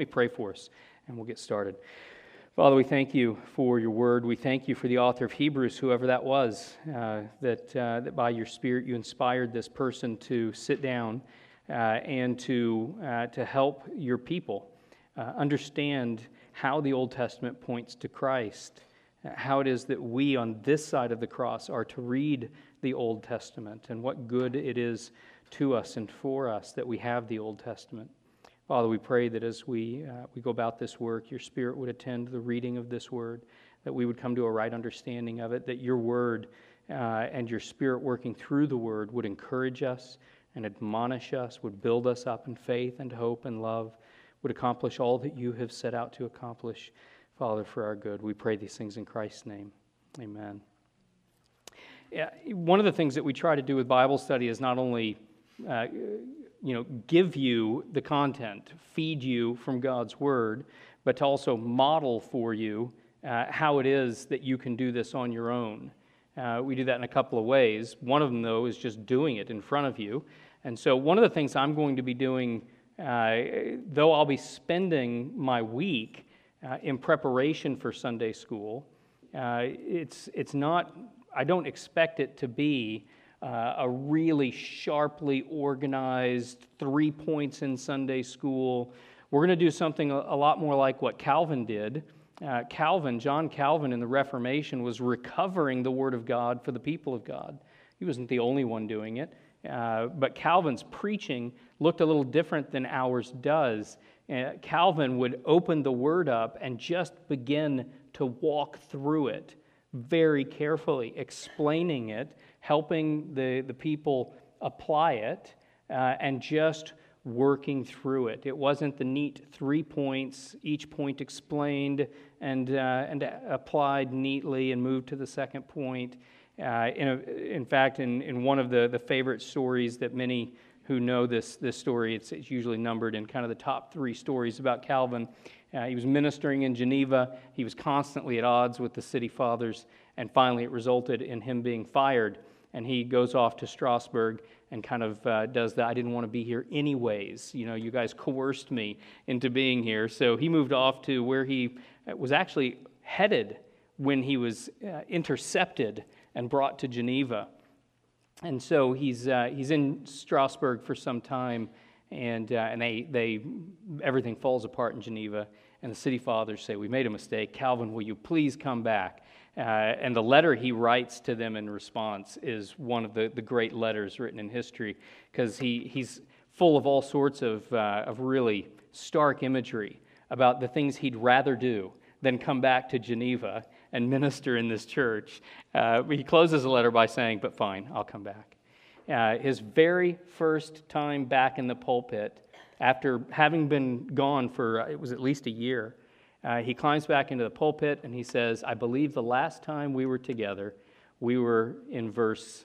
me pray for us, and we'll get started. Father, we thank you for your word. We thank you for the author of Hebrews, whoever that was, uh, that, uh, that by your Spirit you inspired this person to sit down uh, and to, uh, to help your people uh, understand how the Old Testament points to Christ, uh, how it is that we on this side of the cross are to read the Old Testament, and what good it is to us and for us that we have the Old Testament. Father, we pray that as we, uh, we go about this work, your Spirit would attend the reading of this word, that we would come to a right understanding of it, that your word uh, and your Spirit working through the word would encourage us and admonish us, would build us up in faith and hope and love, would accomplish all that you have set out to accomplish, Father, for our good. We pray these things in Christ's name. Amen. Yeah, one of the things that we try to do with Bible study is not only uh, you know, give you the content, feed you from God's Word, but to also model for you uh, how it is that you can do this on your own. Uh, we do that in a couple of ways. One of them, though, is just doing it in front of you. And so, one of the things I'm going to be doing, uh, though I'll be spending my week uh, in preparation for Sunday school, uh, it's, it's not, I don't expect it to be uh, a really sharply organized three points in Sunday school. We're going to do something a, lot more like what Calvin did. Uh, Calvin, John Calvin in the Reformation, was recovering the Word of God for the people of God. He wasn't the only one doing it, uh, but Calvin's preaching looked a little different than ours does. Uh, Calvin would open the Word up and just begin to walk through it very carefully, explaining it helping the, the people apply it, uh, and just working through it. It wasn't the neat three points, each point explained and, uh, and applied neatly and moved to the second point. Uh, in, a, in, fact, in, in one of the, the favorite stories that many who know this, this story, it's, it's usually numbered in kind of the top three stories about Calvin. Uh, he was ministering in Geneva. He was constantly at odds with the city fathers, and finally it resulted in him being fired and he goes off to Strasbourg and kind of uh, does that. I didn't want to be here anyways. You know, you guys coerced me into being here. So he moved off to where he uh, was actually headed when he was uh, intercepted and brought to Geneva. And so he's, uh, he's in Strasbourg for some time, and, uh, and they, they, everything falls apart in Geneva. And the city fathers say, We made a mistake. Calvin, will you please come back? Uh, and the letter he writes to them in response is one of the, the great letters written in history because he, he's full of all sorts of, uh, of really stark imagery about the things he'd rather do than come back to Geneva and minister in this church. Uh, he closes the letter by saying, But fine, I'll come back. Uh, his very first time back in the pulpit, after having been gone for, uh, it was at least a year, uh, he climbs back into the pulpit and he says, I believe the last time we were together, we were in verse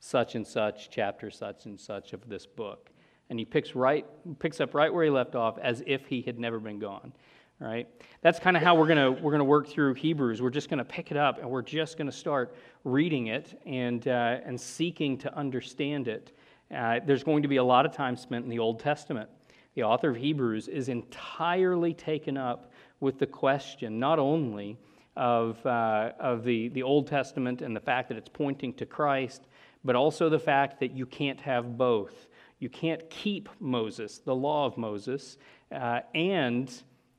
such and such, chapter such and such of this book. And he picks, right, picks up right where he left off as if he had never been gone. Right? That's kind of how we're going to we're gonna work through Hebrews. We're just going to pick it up and we're just going to start reading it and, uh, and seeking to understand it. Uh, there's going to be a lot of time spent in the Old Testament. The author of Hebrews is entirely taken up with the question not only of, uh, of the, the Old Testament and the fact that it's pointing to Christ, but also the fact that you can't have both. You can't keep Moses, the law of Moses, uh, and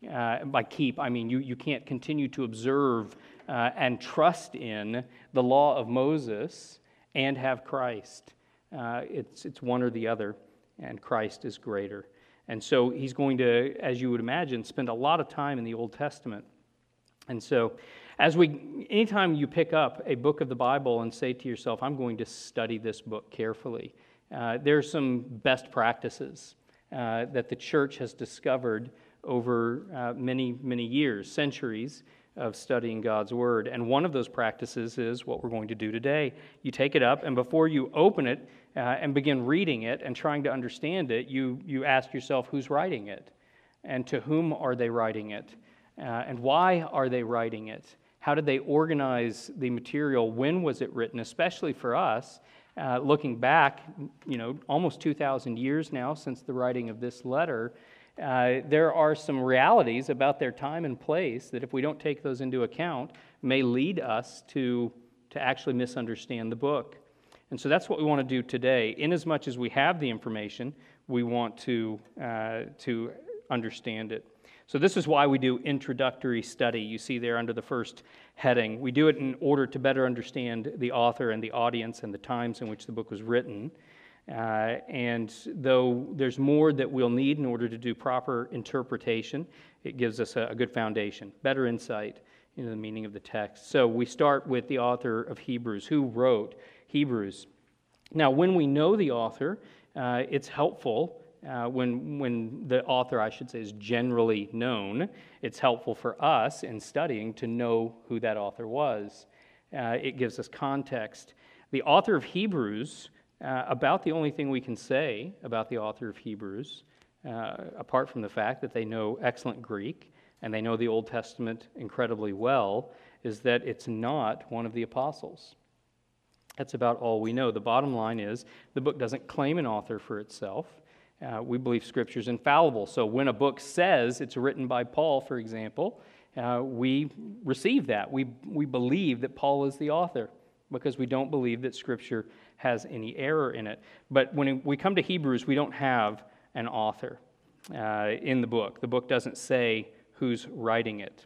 uh, by keep, I mean you, you can't continue to observe uh, and trust in the law of Moses and have Christ. Uh, it's, it's one or the other, and Christ is greater. And so he's going to, as you would imagine, spend a lot of time in the Old Testament. And so, as we, anytime you pick up a book of the Bible and say to yourself, I'm going to study this book carefully, uh, there's some best practices uh, that the church has discovered over uh, many, many years, centuries of studying God's Word. And one of those practices is what we're going to do today. You take it up, and before you open it, uh, and begin reading it and trying to understand it, you, you ask yourself who's writing it and to whom are they writing it uh, and why are they writing it? How did they organize the material? When was it written? Especially for us, uh, looking back, you know, almost 2,000 years now since the writing of this letter, uh, there are some realities about their time and place that, if we don't take those into account, may lead us to, to actually misunderstand the book. And so that's what we want to do today. Inasmuch as we have the information, we want to, uh, to understand it. So, this is why we do introductory study. You see there under the first heading. We do it in order to better understand the author and the audience and the times in which the book was written. Uh, and though there's more that we'll need in order to do proper interpretation, it gives us a, a good foundation, better insight into the meaning of the text. So we start with the author of Hebrews, who wrote Hebrews. Now, when we know the author, uh, it's helpful. Uh, when, when the author, I should say, is generally known, it's helpful for us in studying to know who that author was. Uh, it gives us context. The author of Hebrews uh, about the only thing we can say about the author of Hebrews, uh, apart from the fact that they know excellent Greek and they know the Old Testament incredibly well, is that it's not one of the apostles. That's about all we know. The bottom line is the book doesn't claim an author for itself. Uh, we believe Scripture is infallible. So when a book says it's written by Paul, for example, uh, we receive that. We, we believe that Paul is the author because we don't believe that Scripture has any error in it. But when we come to Hebrews, we don't have an author uh, in the book. The book doesn't say who's writing it.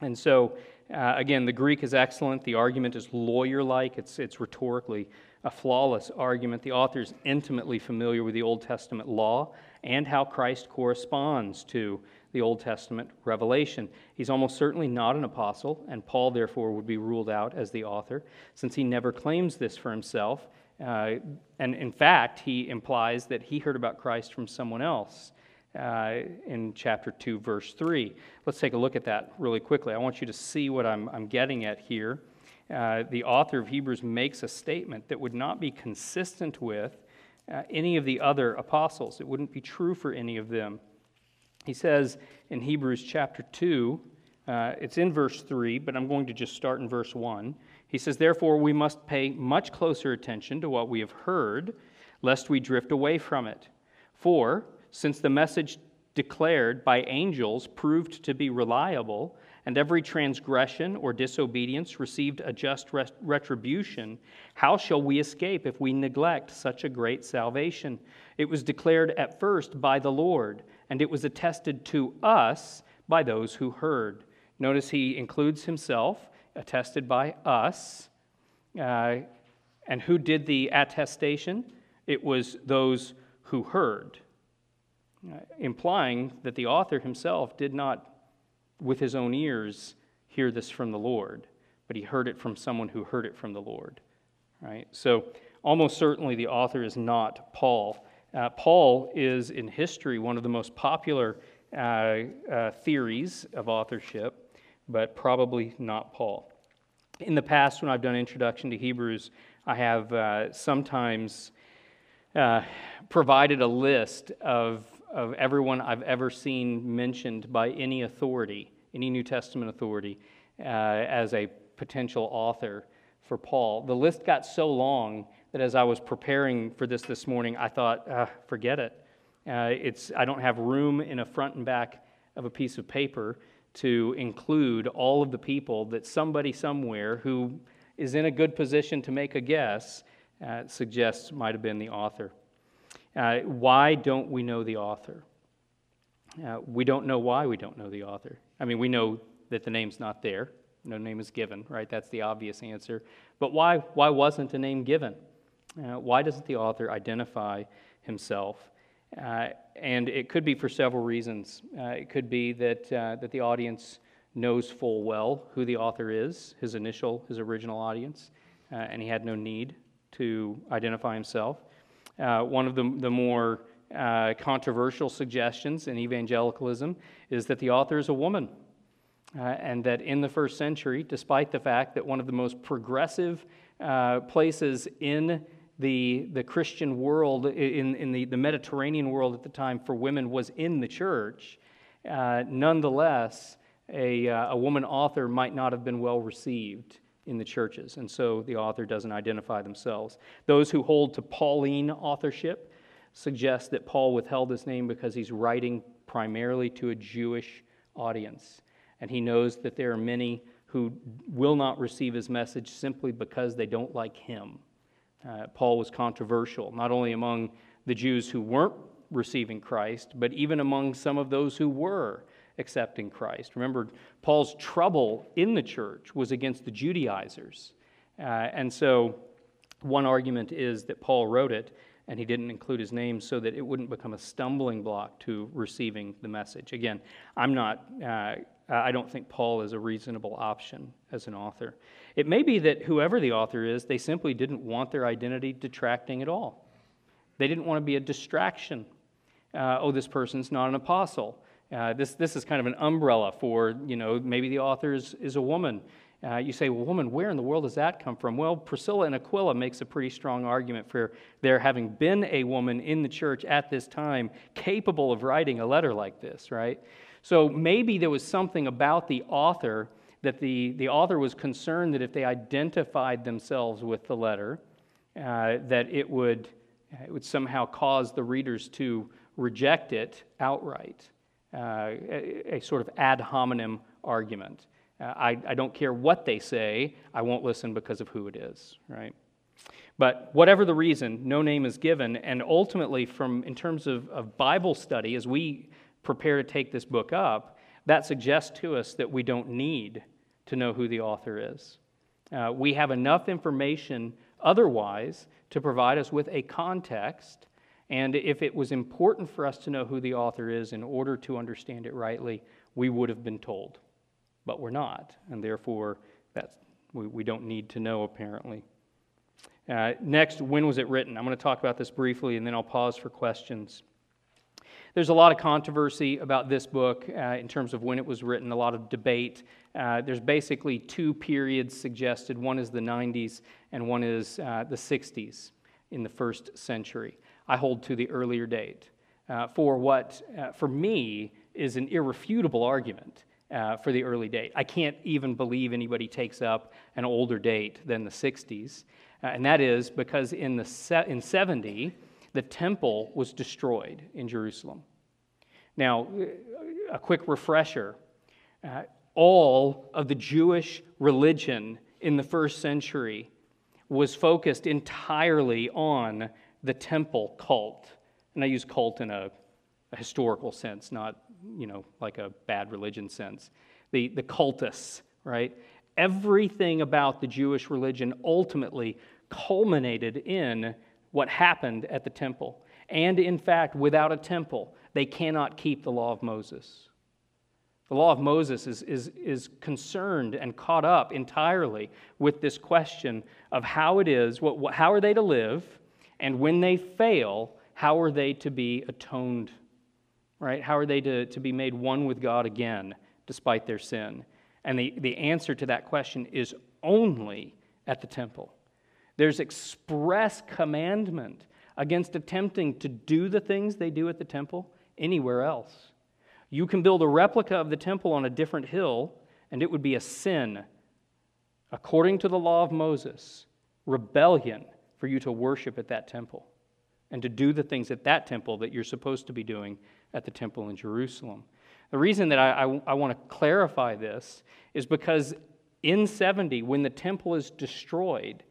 And so, uh, again, the Greek is excellent. The argument is lawyer like, it's, it's rhetorically a flawless argument. The author is intimately familiar with the Old Testament law and how Christ corresponds to the Old Testament revelation. He's almost certainly not an apostle, and Paul, therefore, would be ruled out as the author, since he never claims this for himself. Uh, and in fact, he implies that he heard about Christ from someone else uh, in chapter 2, verse 3. Let's take a look at that really quickly. I want you to see what I'm, I'm getting at here. Uh, the author of Hebrews makes a statement that would not be consistent with uh, any of the other apostles. It wouldn't be true for any of them. He says in Hebrews chapter 2, uh, it's in verse 3, but I'm going to just start in verse 1. He says, Therefore, we must pay much closer attention to what we have heard, lest we drift away from it. For, since the message declared by angels proved to be reliable, and every transgression or disobedience received a just retribution, how shall we escape if we neglect such a great salvation? It was declared at first by the Lord and it was attested to us by those who heard. Notice he includes himself, attested by us. Uh, and who did the attestation? It was those who heard, uh, implying that the author himself did not, with his own ears, hear this from the Lord, but he heard it from someone who heard it from the Lord. Right? So, almost certainly the author is not Paul. Uh, Paul is, in history, one of the most popular uh, uh, theories of authorship, but probably not Paul. In the past, when I've done Introduction to Hebrews, I have uh, sometimes uh, provided a list of, of everyone I've ever seen mentioned by any authority, any New Testament authority, uh, as a potential author for Paul. The list got so long that as I was preparing for this this morning, I thought, uh, forget it. Uh, it's, I don't have room in a front and back of a piece of paper to include all of the people that somebody somewhere who is in a good position to make a guess uh, suggests might have been the author. Uh, why don't we know the author? Uh, we don't know why we don't know the author. I mean, we know that the name's not there. No name is given, right? That's the obvious answer. But why, why wasn't a name given? Uh, why doesn't the author identify himself? Uh, and it could be for several reasons. Uh, it could be that, uh, that the audience knows full well who the author is, his initial, his original audience, uh, and he had no need to identify himself. Uh, one of the, the more controversial suggestions in evangelicalism is that the author is a woman. and that in the first century, despite the fact that one of the most progressive places in the, the Christian world, in, in the, the Mediterranean world at the time for women, was in the church, uh, nonetheless, a, uh, a woman author might not have been well received in the churches, and so the author doesn't identify themselves. Those who hold to Pauline authorship, suggests that Paul withheld his name because he's writing primarily to a Jewish audience. And he knows that there are many who will not receive his message simply because they don't like him. Uh, Paul was controversial, not only among the Jews who weren't receiving Christ, but even among some of those who were accepting Christ. Remember, Paul's trouble in the church was against the Judaizers. Uh, and so, one argument is that Paul wrote it and he didn't include his name so that it wouldn't become a stumbling block to receiving the message. Again, I'm not, uh, I don't think Paul is a reasonable option as an author. It may be that whoever the author is, they simply didn't want their identity detracting at all. They didn't want to be a distraction. Uh, oh, this person's not an apostle. Uh, this, this is kind of an umbrella for, you know, maybe the author is, is a woman. Uh, you say, well, woman, where in the world does that come from? Well, Priscilla and Aquila makes a pretty strong argument for there having been a woman in the church at this time capable of writing a letter like this, right? So maybe there was something about the author that the, the author was concerned that if they identified themselves with the letter, uh, that it would, it would somehow cause the readers to reject it outright, uh, a, a sort of ad hominem argument. Uh, I, I don't care what they say, I won't listen because of who it is, right? But whatever the reason, no name is given. And ultimately, from in terms of, of Bible study, as we prepare to take this book up, that suggests to us that we don't need to know who the author is. Uh, we have enough information otherwise to provide us with a context. And if it was important for us to know who the author is in order to understand it rightly, we would have been told but we're not. And therefore, that's, we, we don't need to know, apparently. Uh, next, when was it written? I'm going to talk about this briefly and then I'll pause for questions. There's a lot of controversy about this book uh, in terms of when it was written, a lot of debate. Uh, there's basically two periods suggested one is the 90s, and one is uh, the 60s in the first century. I hold to the earlier date uh, for what, uh, for me, is an irrefutable argument uh, for the early date. I can't even believe anybody takes up an older date than the 60s. Uh, and that is because in, the se- in 70, the temple was destroyed in Jerusalem. Now, a quick refresher uh, all of the Jewish religion in the first century was focused entirely on the temple cult. And I use cult in a, a historical sense, not you know, like a bad religion sense. The, the cultists, right? Everything about the Jewish religion ultimately culminated in what happened at the temple. And in fact, without a temple, they cannot keep the law of Moses. The law of Moses is, is, is concerned and caught up entirely with this question of how it is, what, what, how are they to live, and when they fail, how are they to be atoned right? How are they to, to be made one with God again despite their sin? And the, the answer to that question is only at the temple. There's express commandment against attempting to do the things they do at the temple anywhere else. You can build a replica of the temple on a different hill, and it would be a sin, according to the law of Moses, rebellion for you to worship at that temple and to do the things at that temple that you're supposed to be doing at the temple in Jerusalem. The reason that I, I, I want to clarify this is because in 70, when the temple is destroyed,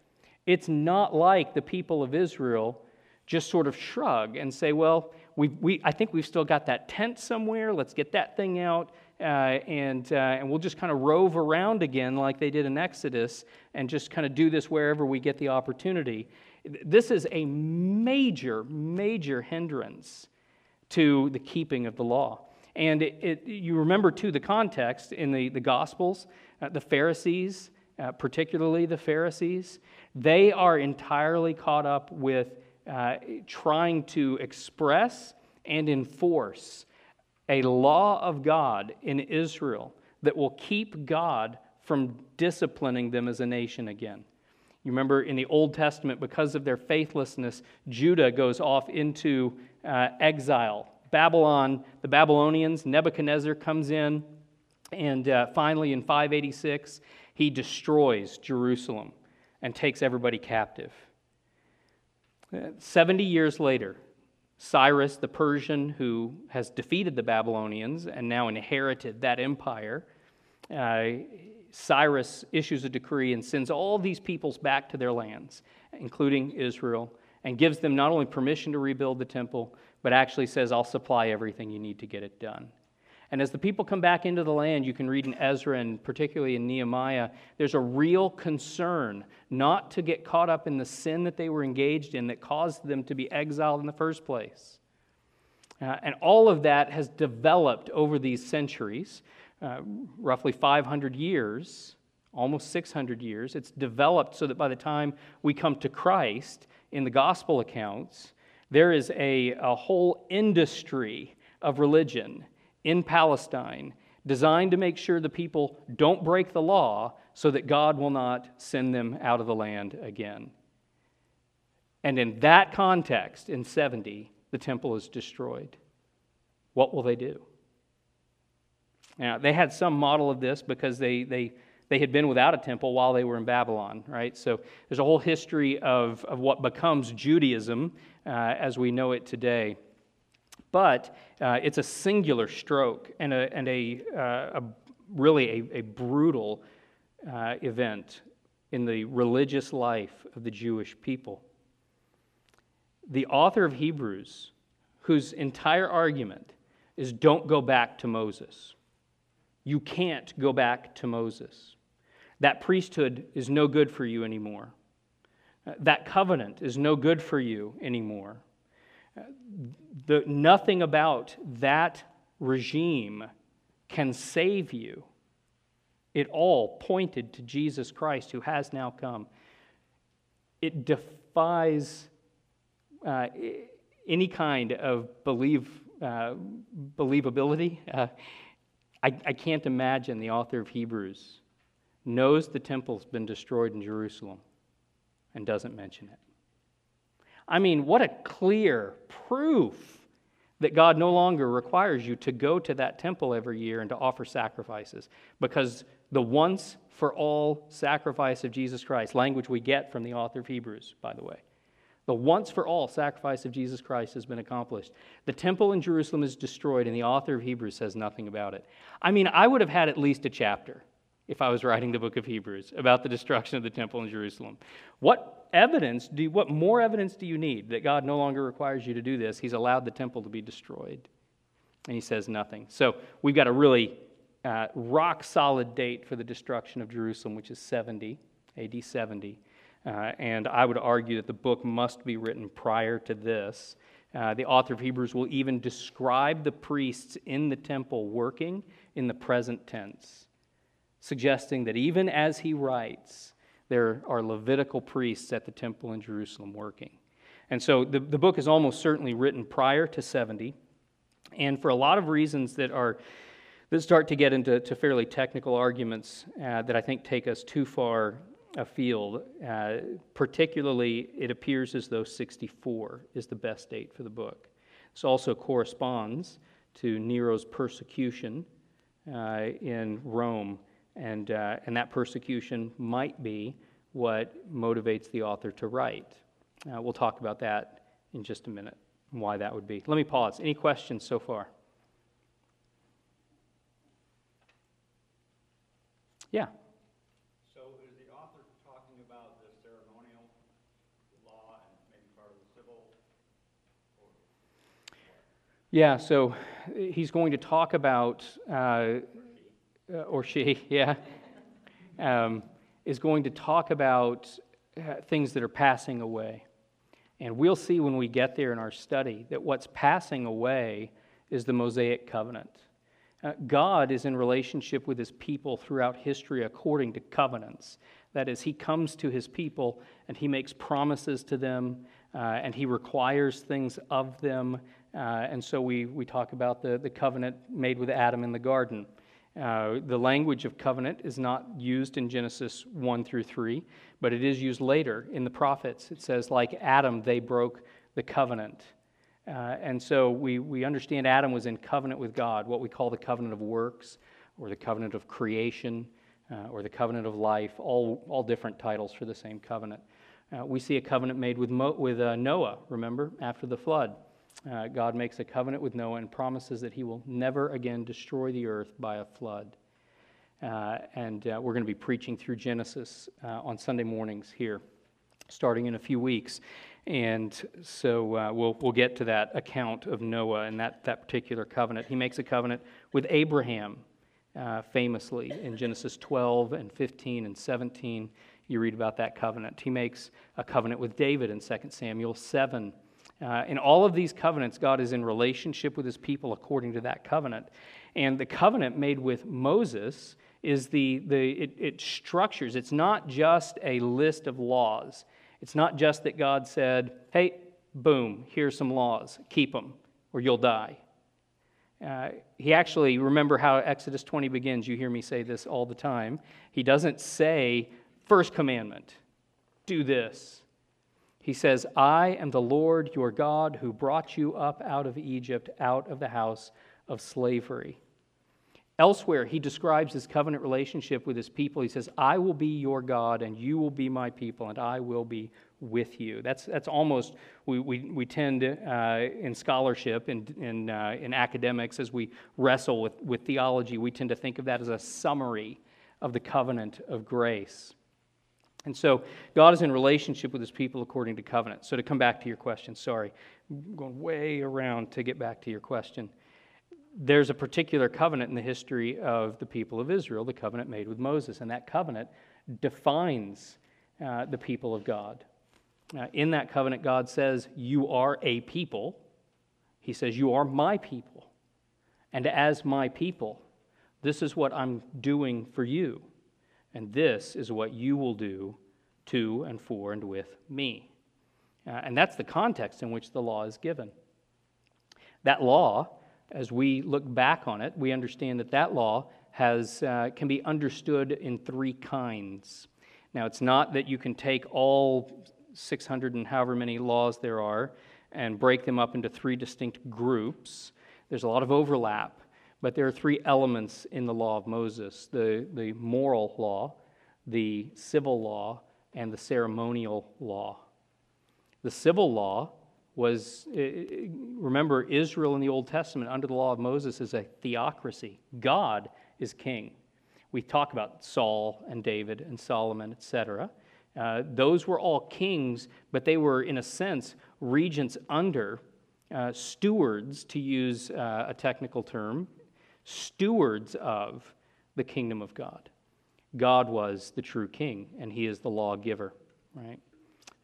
it's not like the people of Israel just sort of shrug and say, well, we, we, I think we've still got that tent somewhere. Let's get that thing out. Uh, and, uh, and we'll just kind of rove around again like they did in Exodus and just kind of do this wherever we get the opportunity. This is a major, major hindrance to the keeping of the law. And it, it, you remember, too, the context in the, the Gospels, uh, the Pharisees, uh, particularly the Pharisees, they are entirely caught up with uh, trying to express and enforce a law of God in Israel that will keep God from disciplining them as a nation again. You remember in the Old Testament, because of their faithlessness, Judah goes off into uh, exile. Babylon, the Babylonians, Nebuchadnezzar comes in, and uh, finally in 586, he destroys Jerusalem and takes everybody captive. Uh, 70 years later, Cyrus the Persian, who has defeated the Babylonians and now inherited that empire, uh, Cyrus issues a decree and sends all these peoples back to their lands, including Israel, and gives them not only permission to rebuild the temple, but actually says, I'll supply everything you need to get it done. And as the people come back into the land, you can read in Ezra and particularly in Nehemiah, there's a real concern not to get caught up in the sin that they were engaged in that caused them to be exiled in the first place. Uh, and all of that has developed over these centuries, uh, roughly 500 years, almost 600 years. It's developed so that by the time we come to Christ in the gospel accounts, there is a, a whole industry of religion in Palestine designed to make sure the people don't break the law so that God will not send them out of the land again. And in that context, in 70, the temple is destroyed. What will they do? Now, they had some model of this because they, they, they had been without a temple while they were in Babylon, right? So there's a whole history of, of what becomes Judaism uh, as we know it today. But uh, it's a singular stroke and a, and a, uh, a really a, a brutal uh, event in the religious life of the Jewish people. The author of Hebrews, whose entire argument is don't go back to Moses. You can't go back to Moses. That priesthood is no good for you anymore. That covenant is no good for you anymore the, nothing about that regime can save you. It all pointed to Jesus Christ who has now come. It defies uh, any kind of believe, uh, believability. Uh, I, I can't imagine the author of Hebrews knows the temple's been destroyed in Jerusalem and doesn't mention it. I mean, what a clear proof that God no longer requires you to go to that temple every year and to offer sacrifices because the once for all sacrifice of Jesus Christ, language we get from the author of Hebrews, by the way. The once for all sacrifice of Jesus Christ has been accomplished. The temple in Jerusalem is destroyed, and the author of Hebrews says nothing about it. I mean, I would have had at least a chapter if I was writing the book of Hebrews about the destruction of the temple in Jerusalem. What evidence do you, what more evidence do you need that God no longer requires you to do this? He's allowed the temple to be destroyed. And he says nothing. So we've got a really uh, rock solid date for the destruction of Jerusalem, which is 70, AD 70. Uh, and I would argue that the book must be written prior to this. Uh, the author of Hebrews will even describe the priests in the temple working in the present tense suggesting that even as he writes, there are Levitical priests at the temple in Jerusalem working. And so the, the book is almost certainly written prior to 70. And for a lot of reasons that are that start to get into to fairly technical arguments uh, that I think take us too far afield. Uh, particularly, it appears as though 64 is the best date for the book. This also corresponds to Nero's persecution uh, in Rome and, uh, and that persecution might be what motivates the author to write. Uh, we'll talk about that in just a minute, why that would be. Let me pause. Any questions so far? Yeah. So is the author talking about the ceremonial law and maybe part of the civil? Yeah, so he's going to talk about uh, uh, or she, yeah, um, is going to talk about uh, things that are passing away. And we'll see when we get there in our study that what's passing away is the Mosaic covenant. Uh, God is in relationship with his people throughout history according to covenants. That is, he comes to his people and he makes promises to them uh, and he requires things of them. Uh, and so we, we talk about the, the covenant made with Adam in the garden. Uh, the language of covenant is not used in Genesis 1 through 3, but it is used later in the prophets. It says, like Adam, they broke the covenant. Uh, and so we, we understand Adam was in covenant with God, what we call the covenant of works, or the covenant of creation, uh, or the covenant of life, all, all different titles for the same covenant. Uh, we see a covenant made with, Mo, with uh, Noah, remember, after the flood. Uh, God makes a covenant with Noah and promises that he will never again destroy the earth by a flood. Uh, and uh, we're going to be preaching through Genesis uh, on Sunday mornings here, starting in a few weeks. And so uh, we'll, we'll get to that account of Noah and that, that particular covenant. He makes a covenant with Abraham, uh, famously, in Genesis 12 and 15 and 17. You read about that covenant. He makes a covenant with David in 2 Samuel 7. Uh, in all of these covenants, God is in relationship with his people according to that covenant. And the covenant made with Moses is the, the it, it structures, it's not just a list of laws. It's not just that God said, hey, boom, here's some laws, keep them, or you'll die. Uh, he actually, remember how Exodus 20 begins. You hear me say this all the time. He doesn't say, first commandment, do this. He says, I am the Lord your God who brought you up out of Egypt, out of the house of slavery. Elsewhere, he describes his covenant relationship with his people. He says, I will be your God, and you will be my people, and I will be with you. That's, that's almost, we, we, we tend uh, in scholarship, in, in, uh, in academics, as we wrestle with, with theology, we tend to think of that as a summary of the covenant of grace. And so God is in relationship with his people according to covenant. So to come back to your question, sorry, I'm going way around to get back to your question there's a particular covenant in the history of the people of Israel, the covenant made with Moses, and that covenant defines uh, the people of God. Uh, in that covenant, God says, You are a people. He says, You are my people. And as my people, this is what I'm doing for you. And this is what you will do to and for and with me. Uh, and that's the context in which the law is given. That law as we look back on it, we understand that that law has, uh, can be understood in three kinds. Now, it's not that you can take all 600 and however many laws there are and break them up into three distinct groups. There's a lot of overlap, but there are three elements in the law of Moses the, the moral law, the civil law, and the ceremonial law. The civil law was remember Israel in the Old Testament under the law of Moses is a theocracy. God is king. We talk about Saul and David and Solomon, etc. Uh, those were all kings, but they were, in a sense, regents under, uh, stewards, to use uh, a technical term, stewards of the kingdom of God. God was the true king, and he is the lawgiver, right?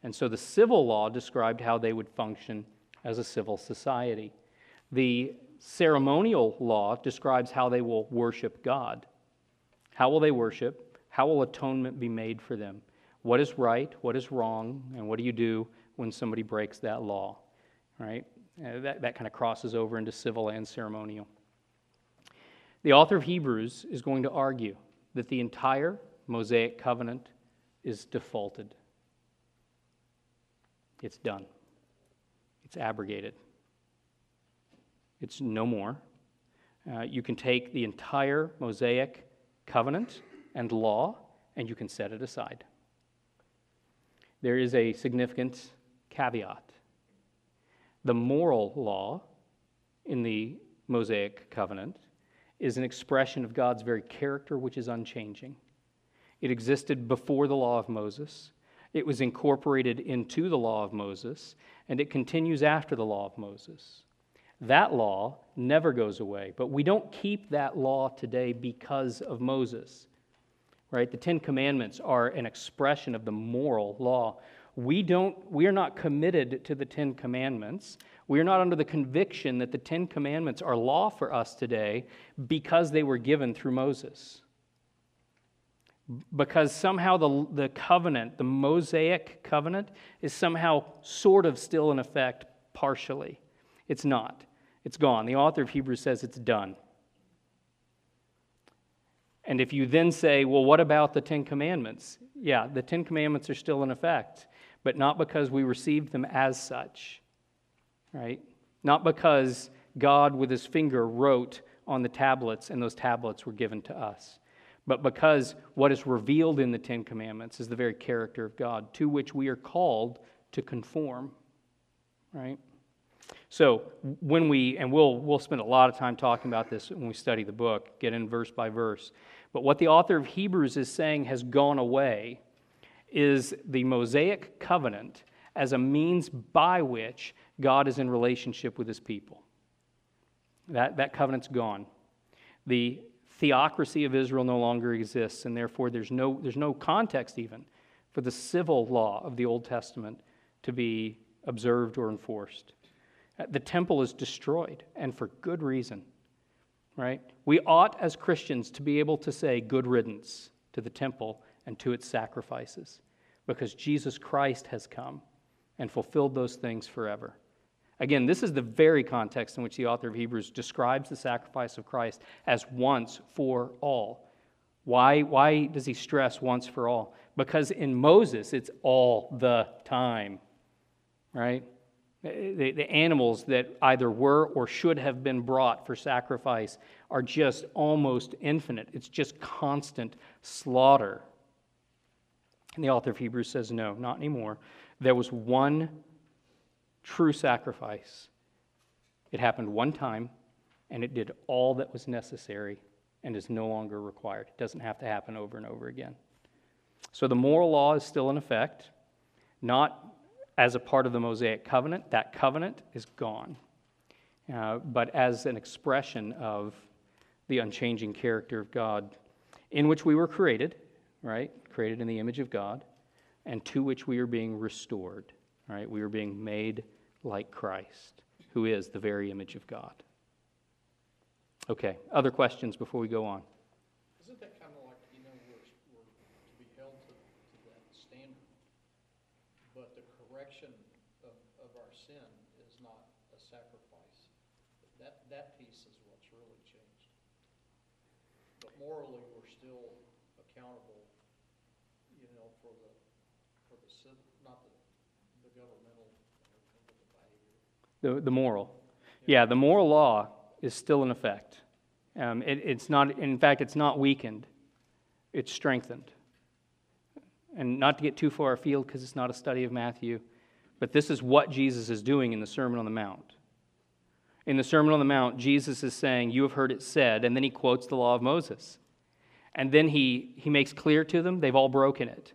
And so the civil law described how they would function as a civil society. The ceremonial law describes how they will worship God. How will they worship? How will atonement be made for them? What is right? What is wrong? And what do you do when somebody breaks that law? Right? Uh, that, that kind of crosses over into civil and ceremonial. The author of Hebrews is going to argue that the entire Mosaic covenant is defaulted. It's done, it's abrogated, it's no more. Uh, you can take the entire Mosaic covenant and law and you can set it aside. There is a significant caveat. The moral law in the Mosaic covenant is an expression of God's very character, which is unchanging. It existed before the law of Moses. It was incorporated into the law of Moses, and it continues after the law of Moses. That law never goes away, but we don't keep that law today because of Moses. Right? The 10 commandments are an expression of the moral law. We don't we are not committed to the 10 commandments. We are not under the conviction that the 10 commandments are law for us today because they were given through Moses because somehow the, the covenant, the Mosaic covenant, is somehow sort of still in effect partially. It's not. It's gone. The author of Hebrews says it's done. And if you then say, well, what about the Ten Commandments? Yeah, the Ten Commandments are still in effect, but not because we received them as such, right? Not because God, with his finger, wrote on the tablets and those tablets were given to us but because what is revealed in the Ten Commandments is the very character of God to which we are called to conform. Right? So when we, and we'll, we'll spend a lot of time talking about this when we study the book, get in verse by verse. But what the author of Hebrews is saying has gone away is the Mosaic covenant as a means by which God is in relationship with his people. That, that covenant's gone. The theocracy of Israel no longer exists, and therefore there's no, there's no context even for the civil law of the Old Testament to be observed or enforced. Uh, the temple is destroyed, and for good reason, right? We ought, as Christians, to be able to say good riddance to the temple and to its sacrifices because Jesus Christ has come and fulfilled those things forever. Again, this is the very context in which the author of Hebrews describes the sacrifice of Christ as once for all. Why, why does he stress once for all? Because in Moses, it's all the time, right? The, the animals that either were or should have been brought for sacrifice are just almost infinite. It's just constant slaughter. And the author of Hebrews says, no, not anymore. There was one true sacrifice. It happened one time, and it did all that was necessary and is no longer required. It doesn't have to happen over and over again. So the moral law is still in effect, not as a part of the Mosaic covenant. That covenant is gone, uh, but as an expression of the unchanging character of God, in which we were created, right? Created in the image of God, and to which we are being restored, right? We are being made like Christ, who is the very image of God. Okay, other questions before we go on? Isn't that kind of like, you know, we're, we're to be held to, to that standard, but the correction of, of our sin is not a sacrifice. That, that piece is what's really changed. But morally, we're still accountable, you know, for the, for the, civ- not the, the governmental, but the behavior. The, the moral. Yeah, the moral law is still in effect. Um, it, it's not, in fact, it's not weakened, it's strengthened. And not to get too far afield because it's not a study of Matthew, but this is what Jesus is doing in the Sermon on the Mount. In the Sermon on the Mount, Jesus is saying, You have heard it said, and then he quotes the law of Moses. And then he, he makes clear to them they've all broken it.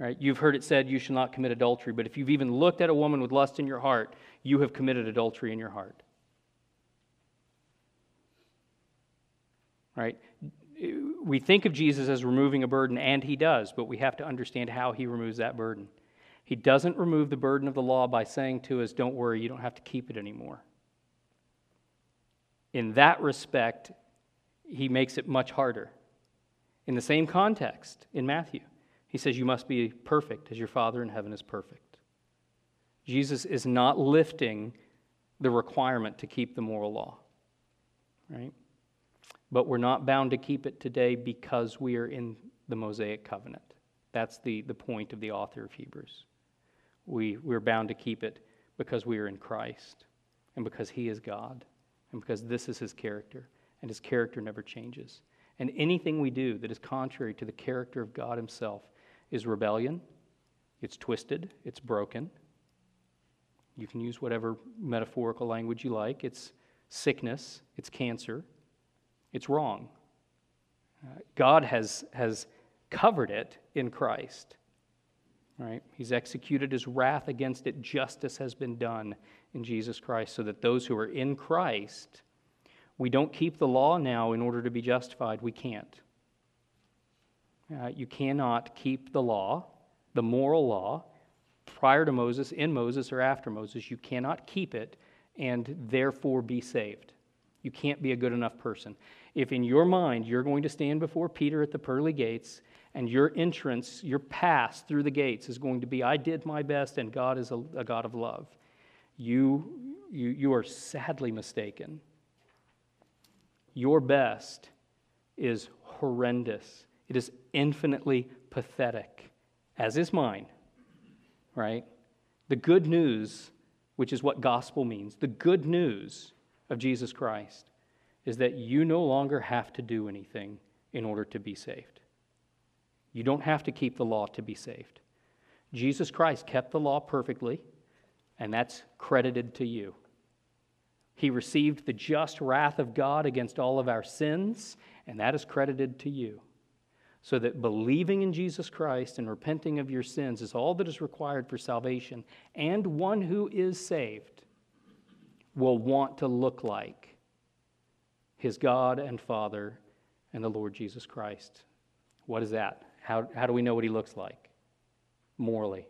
Right? You've heard it said, You shall not commit adultery. But if you've even looked at a woman with lust in your heart, you have committed adultery in your heart. Right? We think of Jesus as removing a burden, and he does, but we have to understand how he removes that burden. He doesn't remove the burden of the law by saying to us, Don't worry, you don't have to keep it anymore. In that respect, he makes it much harder. In the same context, in Matthew, he says, You must be perfect as your Father in heaven is perfect. Jesus is not lifting the requirement to keep the moral law, right? But we're not bound to keep it today because we are in the Mosaic covenant. That's the, the point of the author of Hebrews. We, we're bound to keep it because we are in Christ and because He is God and because this is His character and His character never changes. And anything we do that is contrary to the character of God Himself is rebellion, it's twisted, it's broken. You can use whatever metaphorical language you like. It's sickness, it's cancer, it's wrong. God has, has covered it in Christ. Right? He's executed his wrath against it. Justice has been done in Jesus Christ, so that those who are in Christ, we don't keep the law now in order to be justified. We can't. Uh, you cannot keep the law, the moral law, prior to Moses, in Moses, or after Moses. You cannot keep it and therefore be saved. You can't be a good enough person. If in your mind you're going to stand before Peter at the pearly gates and your entrance, your pass through the gates is going to be, I did my best and God is a, a God of love, you, you, you are sadly mistaken. Your best is horrendous, it is infinitely pathetic, as is mine, right? The good news, which is what gospel means, the good news of Jesus Christ is that you no longer have to do anything in order to be saved. You don't have to keep the law to be saved. Jesus Christ kept the law perfectly, and that's credited to you. He received the just wrath of God against all of our sins, and that is credited to you. So that believing in Jesus Christ and repenting of your sins is all that is required for salvation, and one who is saved will want to look like his God and Father and the Lord Jesus Christ. What is that? How, how do we know what he looks like? Morally.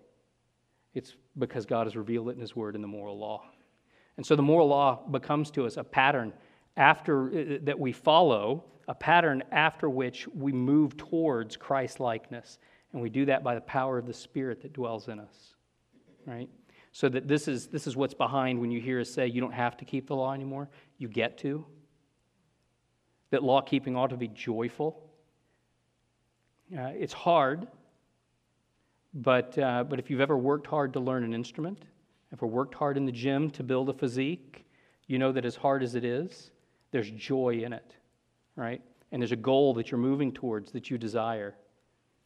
It's because God has revealed it in his word in the moral law. And so the moral law becomes to us a pattern after uh, that we follow, a pattern after which we move towards Christ likeness. And we do that by the power of the Spirit that dwells in us. Right? So that this is this is what's behind when you hear us say you don't have to keep the law anymore, you get to. That law keeping ought to be joyful. Uh, it's hard, but, uh, but if you've ever worked hard to learn an instrument, ever worked hard in the gym to build a physique, you know that as hard as it is, there's joy in it, right? And there's a goal that you're moving towards that you desire.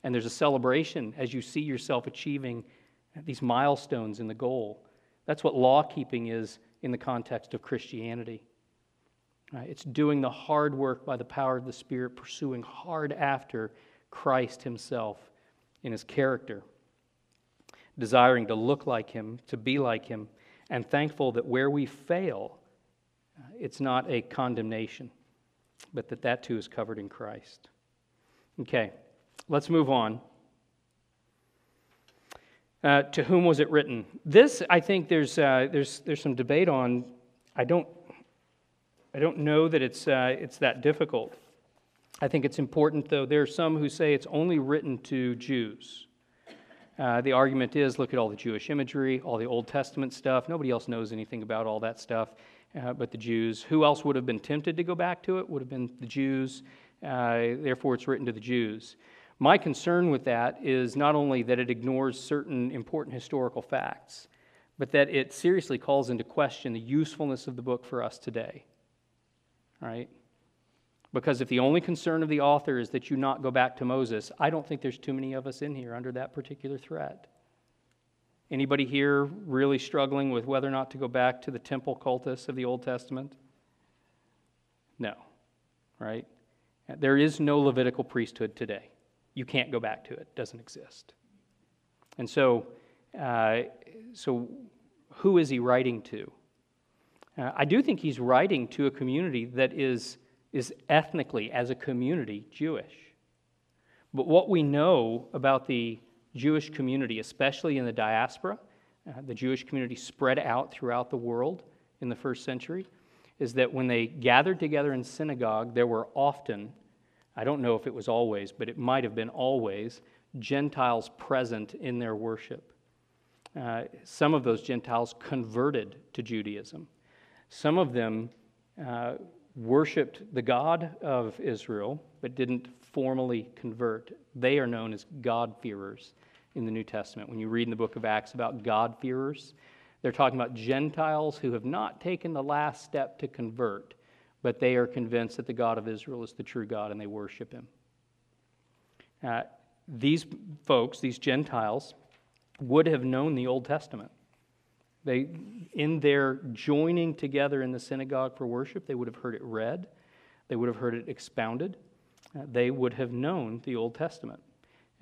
And there's a celebration as you see yourself achieving these milestones in the goal. That's what law keeping is in the context of Christianity. Right? It's doing the hard work by the power of the Spirit, pursuing hard after Christ Himself in His character, desiring to look like Him, to be like Him, and thankful that where we fail, it's not a condemnation, but that that too is covered in Christ. Okay, let's move on. Uh, to whom was it written? This, I think, there's, uh, there's, there's some debate on. I don't, I don't know that it's, uh, it's that difficult. I think it's important, though. There are some who say it's only written to Jews. Uh, the argument is look at all the Jewish imagery, all the Old Testament stuff. Nobody else knows anything about all that stuff uh, but the Jews. Who else would have been tempted to go back to it? Would have been the Jews. Uh, therefore, it's written to the Jews. My concern with that is not only that it ignores certain important historical facts, but that it seriously calls into question the usefulness of the book for us today. Right? Because if the only concern of the author is that you not go back to Moses, I don't think there's too many of us in here under that particular threat. Anybody here really struggling with whether or not to go back to the temple cultus of the Old Testament? No, right? There is no Levitical priesthood today. You can't go back to it, it doesn't exist. And so, uh, so who is he writing to? Uh, I do think he's writing to a community that is, is ethnically, as a community, Jewish. But what we know about the Jewish community, especially in the diaspora, uh, the Jewish community spread out throughout the world in the first century, is that when they gathered together in synagogue, there were often, I don't know if it was always, but it might have been always, Gentiles present in their worship. Uh, some of those Gentiles converted to Judaism. Some of them uh, worshiped the God of Israel, but didn't formally convert. They are known as God-fearers in the New Testament. When you read in the book of Acts about God-fearers, they're talking about Gentiles who have not taken the last step to convert, but they are convinced that the God of Israel is the true God and they worship him. Uh, these folks, these Gentiles, would have known the Old Testament. They, in their joining together in the synagogue for worship, they would have heard it read, they would have heard it expounded, uh, they would have known the Old Testament.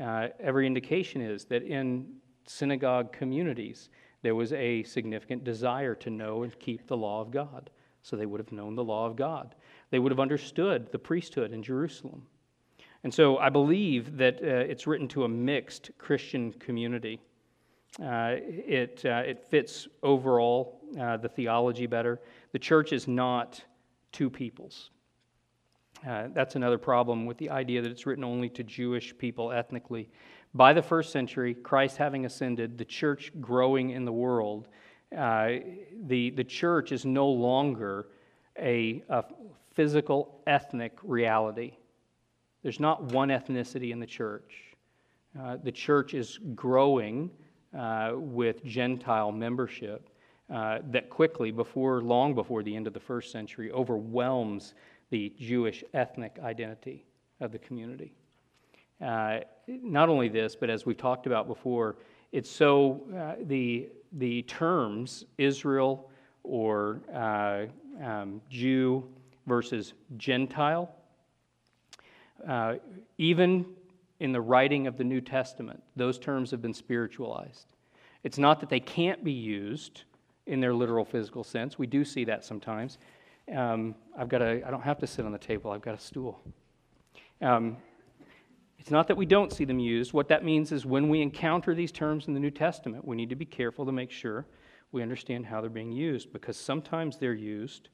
Uh, every indication is that in synagogue communities, there was a significant desire to know and keep the law of God. So they would have known the law of God. They would have understood the priesthood in Jerusalem. And so I believe that uh, it's written to a mixed Christian community. Uh, it, uh, it fits overall uh, the theology better. The church is not two peoples. Uh, that's another problem with the idea that it's written only to Jewish people ethnically. By the first century, Christ having ascended, the church growing in the world, uh, the, the church is no longer a, a, physical ethnic reality. There's not one ethnicity in the church. Uh, the church is growing uh, with Gentile membership uh, that quickly, before long before the end of the first century, overwhelms the Jewish ethnic identity of the community. Uh, not only this, but as we've talked about before, it's so uh, the the terms Israel or uh, um, Jew versus Gentile, uh, even in the writing of the New Testament, those terms have been spiritualized. It's not that they can't be used in their literal physical sense. We do see that sometimes. Um, I've got a, I don't have to sit on the table, I've got a stool. Um, it's not that we don't see them used. What that means is when we encounter these terms in the New Testament, we need to be careful to make sure we understand how they're being used because sometimes they're used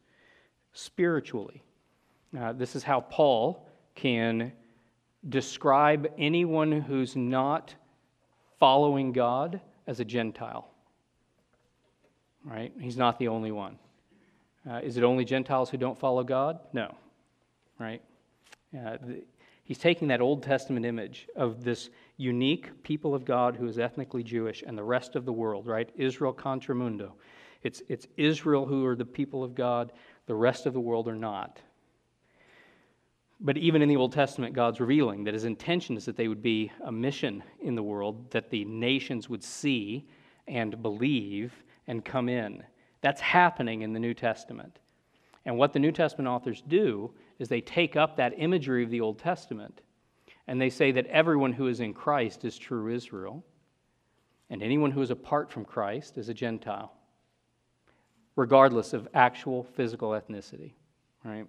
spiritually. Uh, this is how Paul can describe anyone who's not following God as a Gentile. Right? He's not the only one. Uh, is it only Gentiles who don't follow God? No. Right? Uh, the, he's taking that Old Testament image of this unique people of God who is ethnically Jewish and the rest of the world, right? Israel contra mundo. It's, it's Israel who are the people of God, the rest of the world are not. But even in the Old Testament, God's revealing that his intention is that they would be a mission in the world, that the nations would see and believe and come in. That's happening in the New Testament. And what the New Testament authors do is they take up that imagery of the Old Testament and they say that everyone who is in Christ is true Israel, and anyone who is apart from Christ is a Gentile, regardless of actual physical ethnicity, right?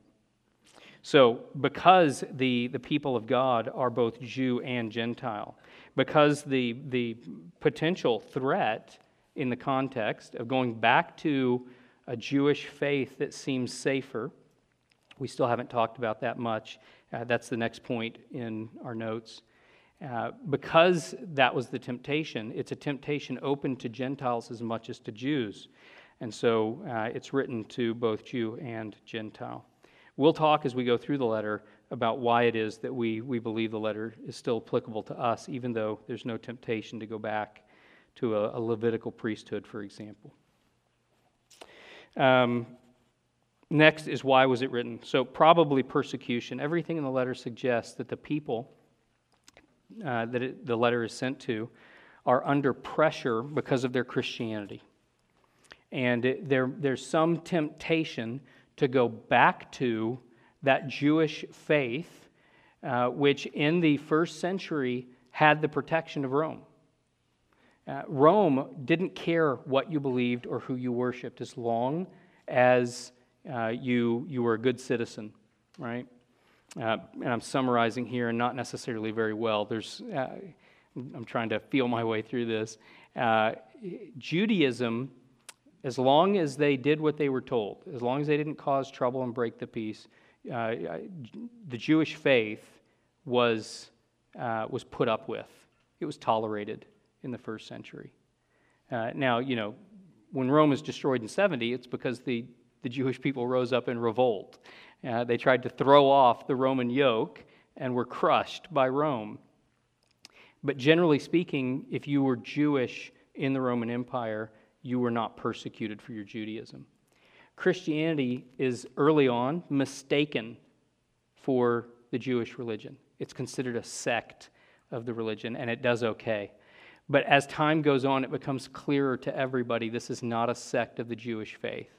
So, because the, the people of God are both Jew and Gentile, because the, the potential threat in the context of going back to a Jewish faith that seems safer, we still haven't talked about that much. Uh, that's the next point in our notes. Uh, because that was the temptation, it's a temptation open to Gentiles as much as to Jews. And so uh, it's written to both Jew and Gentile. We'll talk as we go through the letter about why it is that we, we believe the letter is still applicable to us, even though there's no temptation to go back to a, a Levitical priesthood, for example. Um, next is why was it written? So, probably persecution. Everything in the letter suggests that the people uh, that it, the letter is sent to are under pressure because of their Christianity. And it, there, there's some temptation to go back to that Jewish faith, uh, which in the first century had the protection of Rome. Uh, Rome didn't care what you believed or who you worshiped as long as uh, you, you were a good citizen, right? Uh, and I'm summarizing here and not necessarily very well. There's, uh, I'm trying to feel my way through this. Uh, Judaism as long as they did what they were told, as long as they didn't cause trouble and break the peace, uh, the Jewish faith was, was put up with. It was tolerated in the first century. Uh, now, you know, when Rome was destroyed in 70, it's because the, the Jewish people rose up in revolt. Uh, they tried to throw off the Roman yoke and were crushed by Rome. But generally speaking, if you were Jewish in the Roman Empire, you were not persecuted for your Judaism. Christianity is early on mistaken for the Jewish religion. It's considered a sect of the religion, and it does okay. But as time goes on, it becomes clearer to everybody this is not a sect of the Jewish faith.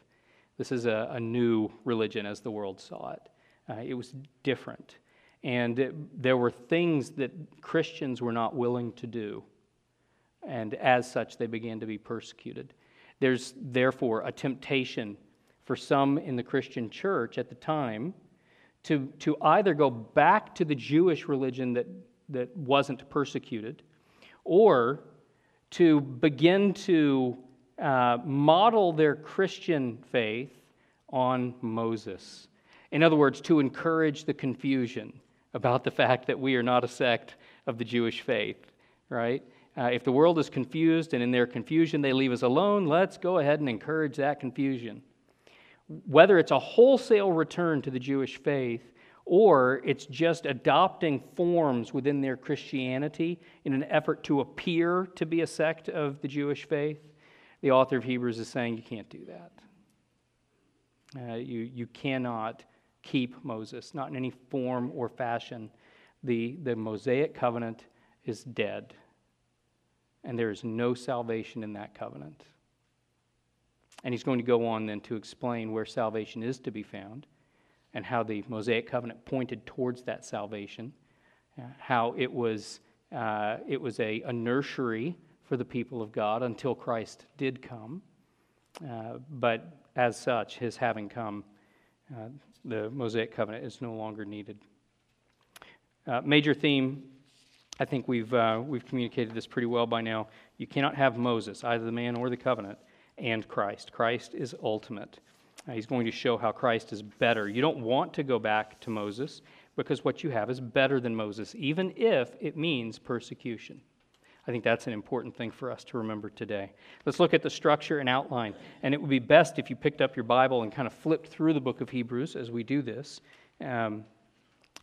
This is a, a new religion as the world saw it. Uh, it was different. And it, there were things that Christians were not willing to do and as such they began to be persecuted. There's therefore a temptation for some in the Christian church at the time to, to either go back to the Jewish religion that, that wasn't persecuted or to begin to uh, model their Christian faith on Moses. In other words, to encourage the confusion about the fact that we are not a sect of the Jewish faith, right? Uh, if the world is confused and in their confusion they leave us alone, let's go ahead and encourage that confusion. Whether it's a wholesale return to the Jewish faith or it's just adopting forms within their Christianity in an effort to appear to be a sect of the Jewish faith, the author of Hebrews is saying you can't do that. Uh, you, you cannot keep Moses, not in any form or fashion. The, the Mosaic covenant is dead and there is no salvation in that covenant. And he's going to go on then to explain where salvation is to be found and how the Mosaic covenant pointed towards that salvation, uh, how it was, uh, it was a, a nursery for the people of God until Christ did come. Uh, but as such, his having come, uh, the Mosaic covenant is no longer needed. Uh, major theme, I think we've, uh, we've communicated this pretty well by now. You cannot have Moses, either the man or the covenant, and Christ. Christ is ultimate. Uh, he's going to show how Christ is better. You don't want to go back to Moses because what you have is better than Moses, even if it means persecution. I think that's an important thing for us to remember today. Let's look at the structure and outline. And it would be best if you picked up your Bible and kind of flipped through the book of Hebrews as we do this. Um,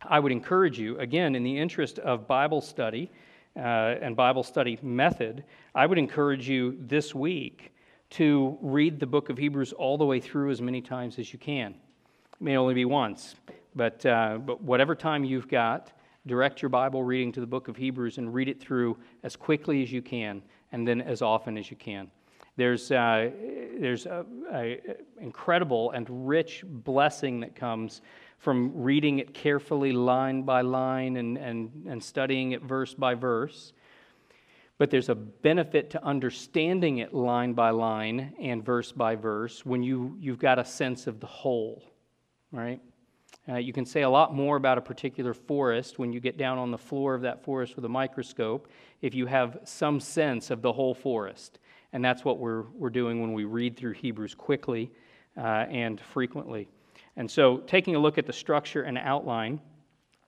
I would encourage you, again, in the interest of Bible study uh, and Bible study method, I would encourage you this week to read the book of Hebrews all the way through as many times as you can. It may only be once, but, uh, but whatever time you've got, direct your Bible reading to the book of Hebrews and read it through as quickly as you can and then as often as you can. There's, uh, there's an incredible and rich blessing that comes from reading it carefully, line by line, and, and, and studying it verse by verse. But there's a benefit to understanding it line by line and verse by verse when you, you've got a sense of the whole, right? Uh, you can say a lot more about a particular forest when you get down on the floor of that forest with a microscope if you have some sense of the whole forest. And that's what we're, we're doing when we read through Hebrews quickly uh, and frequently. And so, taking a look at the structure and outline,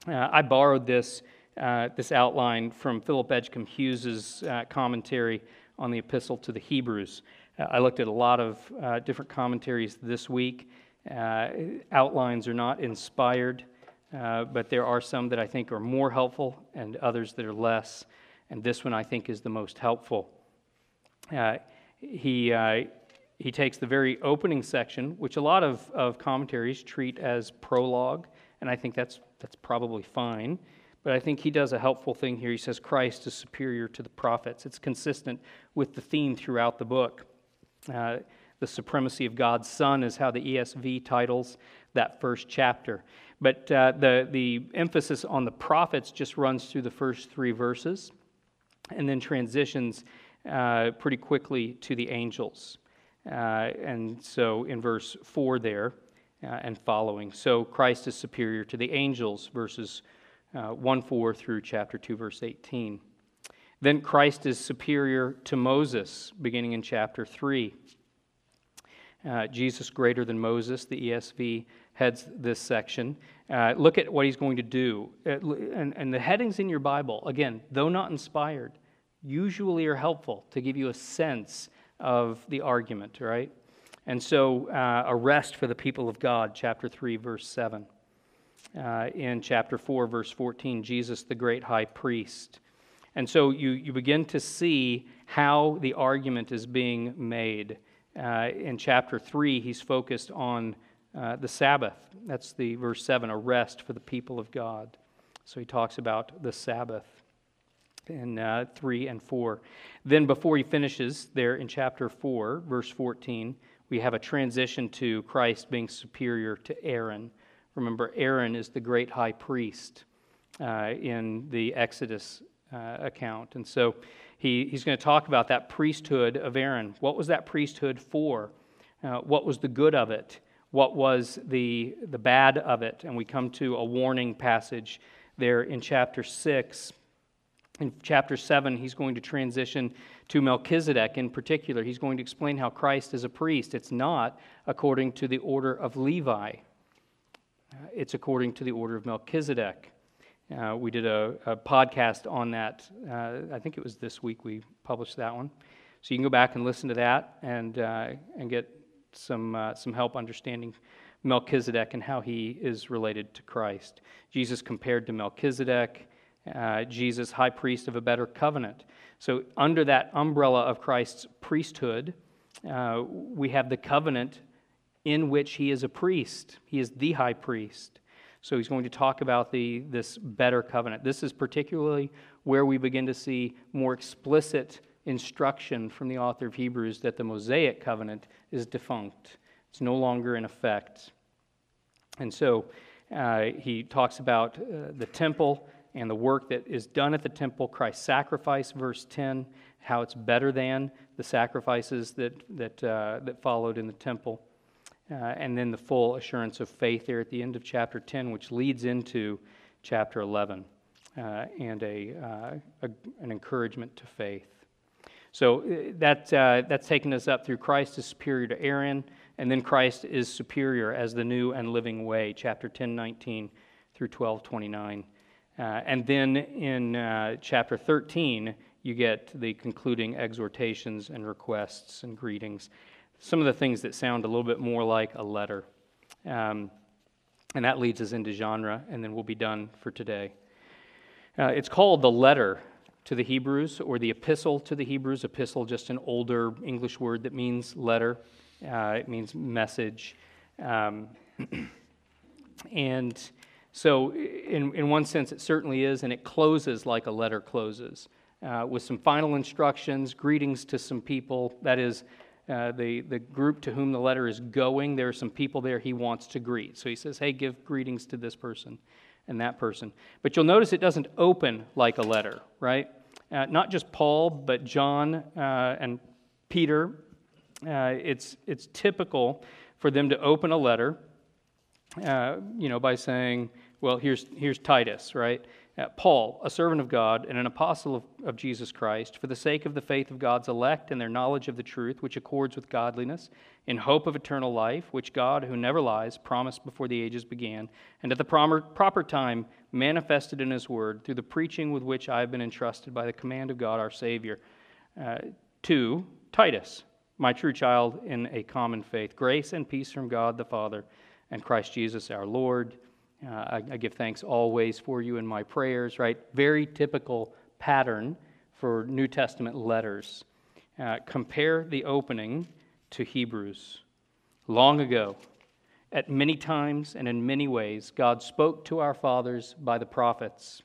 uh, I borrowed this, uh, this outline from Philip Edgcumbe Hughes's uh, commentary on the Epistle to the Hebrews. Uh, I looked at a lot of uh, different commentaries this week. Uh, outlines are not inspired, but there are some that I think are more helpful and others that are less. And this one I think is the most helpful. he he takes the very opening section, which a lot of, of commentaries treat as prologue, and I think that's, that's probably fine. But I think he does a helpful thing here. He says Christ is superior to the prophets. It's consistent with the theme throughout the book. Uh, the supremacy of God's Son is how the ESV titles that first chapter. But uh, the, the emphasis on the prophets just runs through the first three verses and then transitions uh, pretty quickly to the angels. Uh, and so in verse 4 there uh, and following. So Christ is superior to the angels, verses uh, 1 4 through chapter 2, verse 18. Then Christ is superior to Moses, beginning in chapter 3. Uh, Jesus greater than Moses, the ESV heads this section. Uh, look at what he's going to do. Uh, and, and the headings in your Bible, again, though not inspired, usually are helpful to give you a sense of the argument, right? And so, uh, a rest for the people of God, chapter 3, verse 7. Uh, in chapter 4, verse 14, Jesus, the great high priest. And so, you, you begin to see how the argument is being made. Uh, in chapter 3, he's focused on uh, the Sabbath. That's the verse 7, a rest for the people of God. So, he talks about the Sabbath in uh, 3 and 4. Then, before he finishes there in chapter 4, verse 14, we have a transition to Christ being superior to Aaron. Remember, Aaron is the great high priest uh, in the Exodus uh, account. And so he, he's going to talk about that priesthood of Aaron. What was that priesthood for? Uh, what was the good of it? What was the, the bad of it? And we come to a warning passage there in chapter 6 in chapter 7, he's going to transition to Melchizedek in particular. He's going to explain how Christ is a priest. It's not according to the order of Levi, it's according to the order of Melchizedek. Uh, we did a, a, podcast on that. Uh, I think it was this week we published that one. So you can go back and listen to that and, uh, and get some, uh, some help understanding Melchizedek and how he is related to Christ. Jesus compared to Melchizedek uh, Jesus, high priest of a better covenant. So, under that umbrella of Christ's priesthood, uh, we have the covenant in which he is a priest. He is the high priest. So, he's going to talk about the, this better covenant. This is particularly where we begin to see more explicit instruction from the author of Hebrews that the Mosaic covenant is defunct, it's no longer in effect. And so uh, he talks about uh, the temple and the work that is done at the temple, Christ's sacrifice, verse 10, how it's better than the sacrifices that, that, uh, that followed in the temple. Uh, and then the full assurance of faith there at the end of chapter 10, which leads into chapter 11 uh, and a, uh, a, an encouragement to faith. So uh, that, uh, that's taken us up through Christ is superior to Aaron, and then Christ is superior as the new and living way, chapter 10, 19 through 12, 29. Uh, and then in chapter 13, you get the concluding exhortations and requests and greetings. Some of the things that sound a little bit more like a letter. Um, and that leads us into genre, and then we'll be done for today. Uh, it's called the letter to the Hebrews or the epistle to the Hebrews. Epistle, just an older English word that means letter, uh, it means message. Um, and so, in, in one sense, it certainly is, and it closes like a letter closes, uh, with some final instructions, greetings to some people. That is, uh, the, the group to whom the letter is going, there are some people there he wants to greet. So he says, hey, give greetings to this person and that person. But you'll notice it doesn't open like a letter, right? Uh, not just Paul, but John uh, and Peter. Uh, it's, it's typical for them to open a letter uh, you know, by saying, well, here's, here's Titus, right? Paul, a servant of God and an apostle of, of Jesus Christ, for the sake of the faith of God's elect and their knowledge of the truth, which accords with godliness, in hope of eternal life, which God, who never lies, promised before the ages began, and at the proper, proper time manifested in his word, through the preaching with which I have been entrusted by the command of God our Savior. Uh, to Titus, my true child in a common faith, grace and peace from God the Father and Christ Jesus our Lord. Uh, I, I, give thanks always for you in my prayers, right? Very typical pattern for New Testament letters. Uh, compare the opening to Hebrews. Long ago, at many times and in many ways, God spoke to our fathers by the prophets.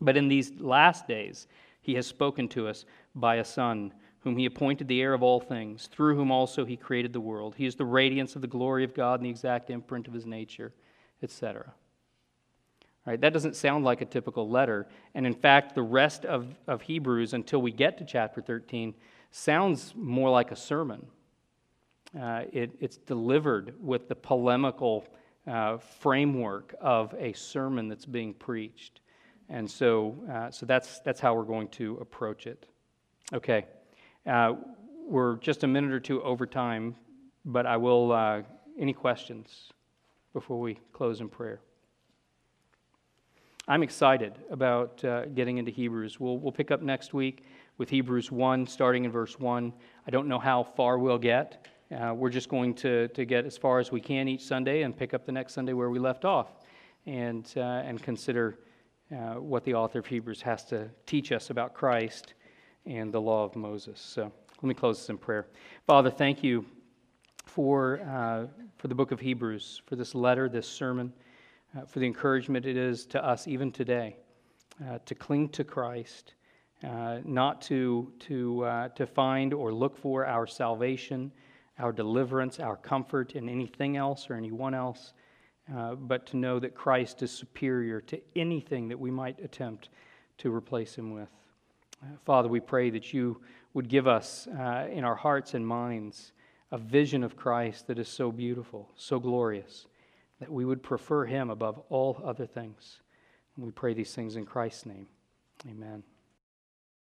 But in these last days, He has spoken to us by a Son whom he appointed the heir of all things, through whom also he created the world. He is the radiance of the glory of God and the exact imprint of his nature, etc. Right, that doesn't sound like a typical letter. And in fact, the rest of, of Hebrews, until we get to chapter 13, sounds more like a sermon. Uh, it, it's delivered with the polemical uh, framework of a sermon that's being preached. And so, uh, so that's, that's how we're going to approach it. Okay. Uh, we're just a minute or two over time, but I will. Uh, any questions before we close in prayer? I'm excited about uh, getting into Hebrews. We'll, we'll pick up next week with Hebrews 1, starting in verse 1. I don't know how far we'll get. Uh, we're just going to, to get as far as we can each Sunday and pick up the next Sunday where we left off and, uh, and consider uh, what the author of Hebrews has to teach us about Christ and the law of Moses. So let me close this in prayer. Father, thank you for, uh, for the book of Hebrews, for this letter, this sermon, uh, for the encouragement it is to us even today uh, to cling to Christ, uh, not to, to, uh, to find or look for our salvation, our deliverance, our comfort in anything else or anyone else. Uh, but to know that Christ is superior to anything that we might attempt to replace him with. Father, we pray that you would give us in our hearts and minds a vision of Christ that is so beautiful, so glorious, that we would prefer him above all other things. And we pray these things in Christ's name. Amen.